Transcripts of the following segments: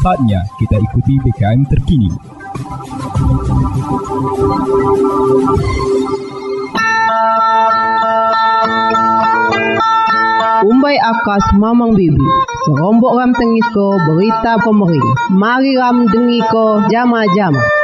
Saatnya kita ikuti PKM terkini. Umbai akas mamang bibi Serombok ram tengis ko berita pemerin Mari ram dengi ko jama-jama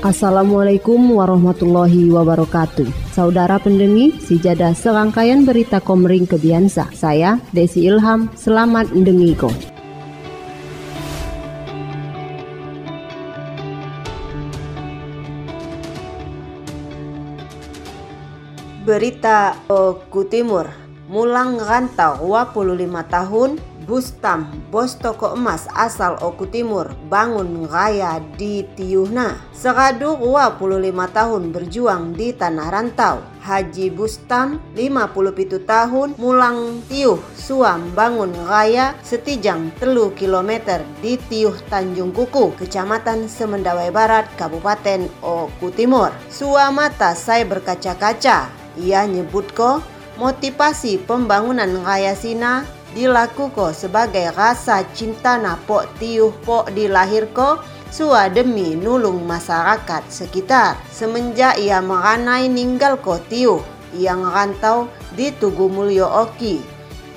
Assalamualaikum warahmatullahi wabarakatuh. Saudara pendengi, sijada serangkaian berita komering kebiasa. Saya, Desi Ilham, selamat ko. Berita Oku Timur. Mulang rantau 25 tahun Bustam, bos toko emas asal Oku Timur, bangun raya di Tiuhna. Seradu 25 tahun berjuang di tanah rantau. Haji Bustam, 57 tahun, mulang Tiuh, suam bangun raya setijang telu kilometer di Tiuh Tanjung Kuku, Kecamatan Semendawai Barat, Kabupaten Oku Timur. Suamata saya berkaca-kaca. Ia nyebut ko motivasi pembangunan raya Sina dilakukan sebagai rasa cinta na pok tiuh pok dilahirko sua demi nulung masyarakat sekitar. Semenjak ia meranai ninggal ko tiuh, ia ngerantau di Tugu Mulyo Oki.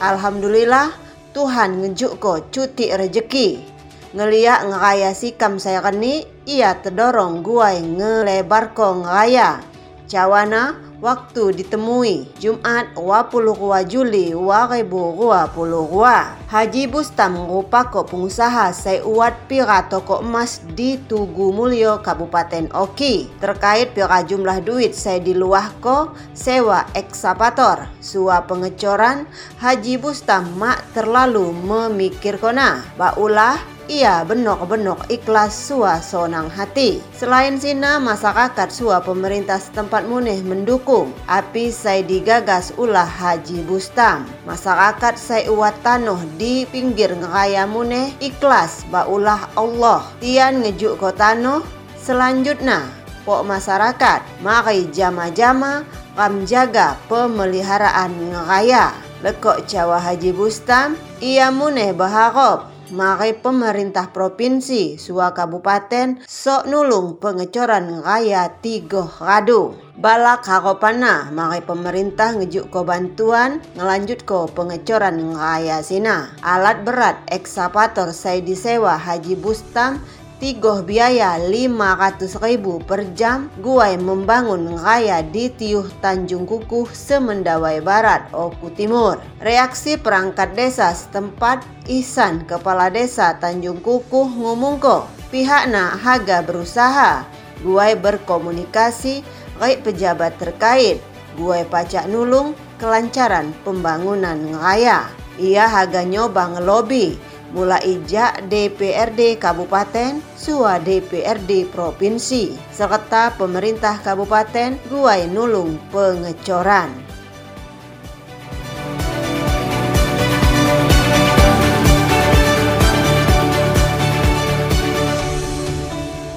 Alhamdulillah Tuhan ngejuk ko cuti rejeki. Ngeliat ngeraya sikam saya keni, ia terdorong guai ngelebar ko ngeraya. Cawana waktu ditemui Jumat 22 Juli 2022. Haji Bustam merupakan pengusaha seuat pira toko emas di Tugu Mulyo, Kabupaten Oki. Terkait pira jumlah duit saya diluahko sewa eksapator. Sua pengecoran, Haji Bustam mak terlalu memikir kona. Baulah ia benok-benok ikhlas sua sonang hati. Selain sina masyarakat sua pemerintah setempat muneh mendukung api saya digagas ulah Haji Bustam. Masyarakat saya uat tanoh di pinggir ngeraya muneh ikhlas baulah Allah. Tian ngejuk ko tanoh selanjutnya pok masyarakat mari jama-jama ram jaga pemeliharaan ngeraya. Lekok Jawa Haji Bustam, ia muneh berharap mari pemerintah provinsi Sua Kabupaten sok nulung pengecoran raya tigo radu. Balak haropana mari pemerintah ngejuk ko bantuan ngelanjut ko pengecoran raya sina. Alat berat ekskavator saya disewa Haji Bustam tigoh biaya 500 ribu per jam guai membangun raya di Tiuh Tanjung Kukuh Semendawai Barat Oku Timur. Reaksi perangkat desa setempat Isan Kepala Desa Tanjung Kukuh ngomongko pihaknya haga berusaha. Guai berkomunikasi baik pejabat terkait. Guai pacak nulung kelancaran pembangunan raya. Ia haga nyoba ngelobi mulai ijak DPRD Kabupaten, Sua DPRD Provinsi, serta pemerintah Kabupaten Guai Nulung pengecoran.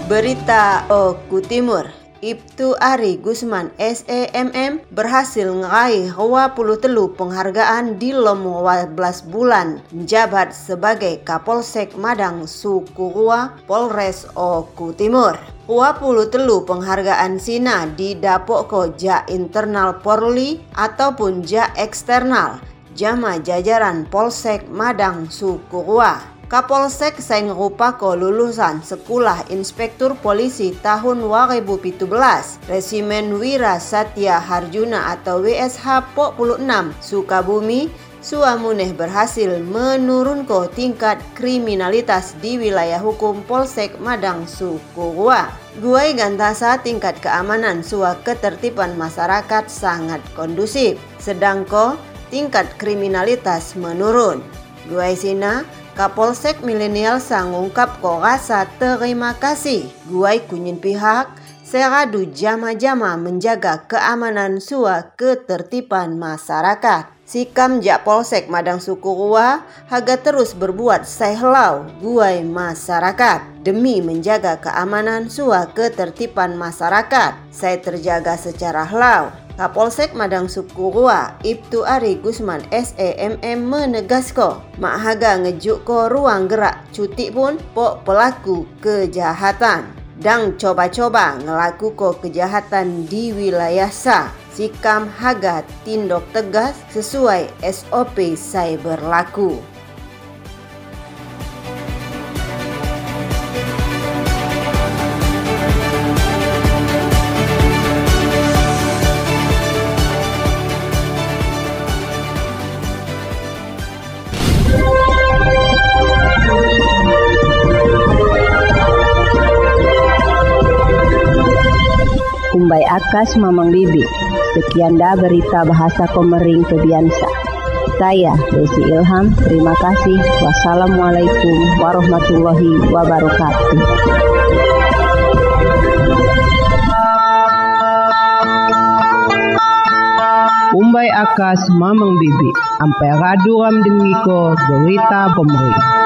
Berita Oku Timur Ibtu Ari Gusman SEMM berhasil ngeraih 23 penghargaan di lomo 12 bulan menjabat sebagai Kapolsek Madang Sukurua Polres Oku Timur. 23 penghargaan Sina didapok ko ja internal Polri ataupun ja eksternal jama jajaran Polsek Madang Sukurua. Kapolsek Seng ko lulusan Sekolah Inspektur Polisi tahun 2017 Resimen Wira Satya Harjuna atau WSH Pok 6 Sukabumi Suamuneh berhasil menurunkan tingkat kriminalitas di wilayah hukum Polsek Madang Sukurua. Guai gantasa tingkat keamanan sua ketertiban masyarakat sangat kondusif. Sedangko tingkat kriminalitas menurun. Guai sina Kapolsek Milenial sangungkap ko rasa terima kasih guai kunyin pihak seradu jama-jama menjaga keamanan sua ketertiban masyarakat. Sikam Jak Polsek Madang Sukurua haga terus berbuat sehlau guai masyarakat demi menjaga keamanan sua ketertiban masyarakat. Saya terjaga secara hlau. Kapolsek Madang Sukurua Ibtu Ari Gusman SEMM menegasko mak haga ngejuk ko ruang gerak. Cuti pun pok pelaku kejahatan. Dan coba-coba ngelaku ko kejahatan di wilayah sa. Sikam haga tindok tegas sesuai SOP saya berlaku. Kumbai Akas Mamang Bibi Sekian dah berita bahasa Komering Kebiansa. Saya Desi Ilham, terima kasih. Wassalamualaikum warahmatullahi wabarakatuh. Umbai akas mamang bibi, ampai raduram dengiko berita pemerintah.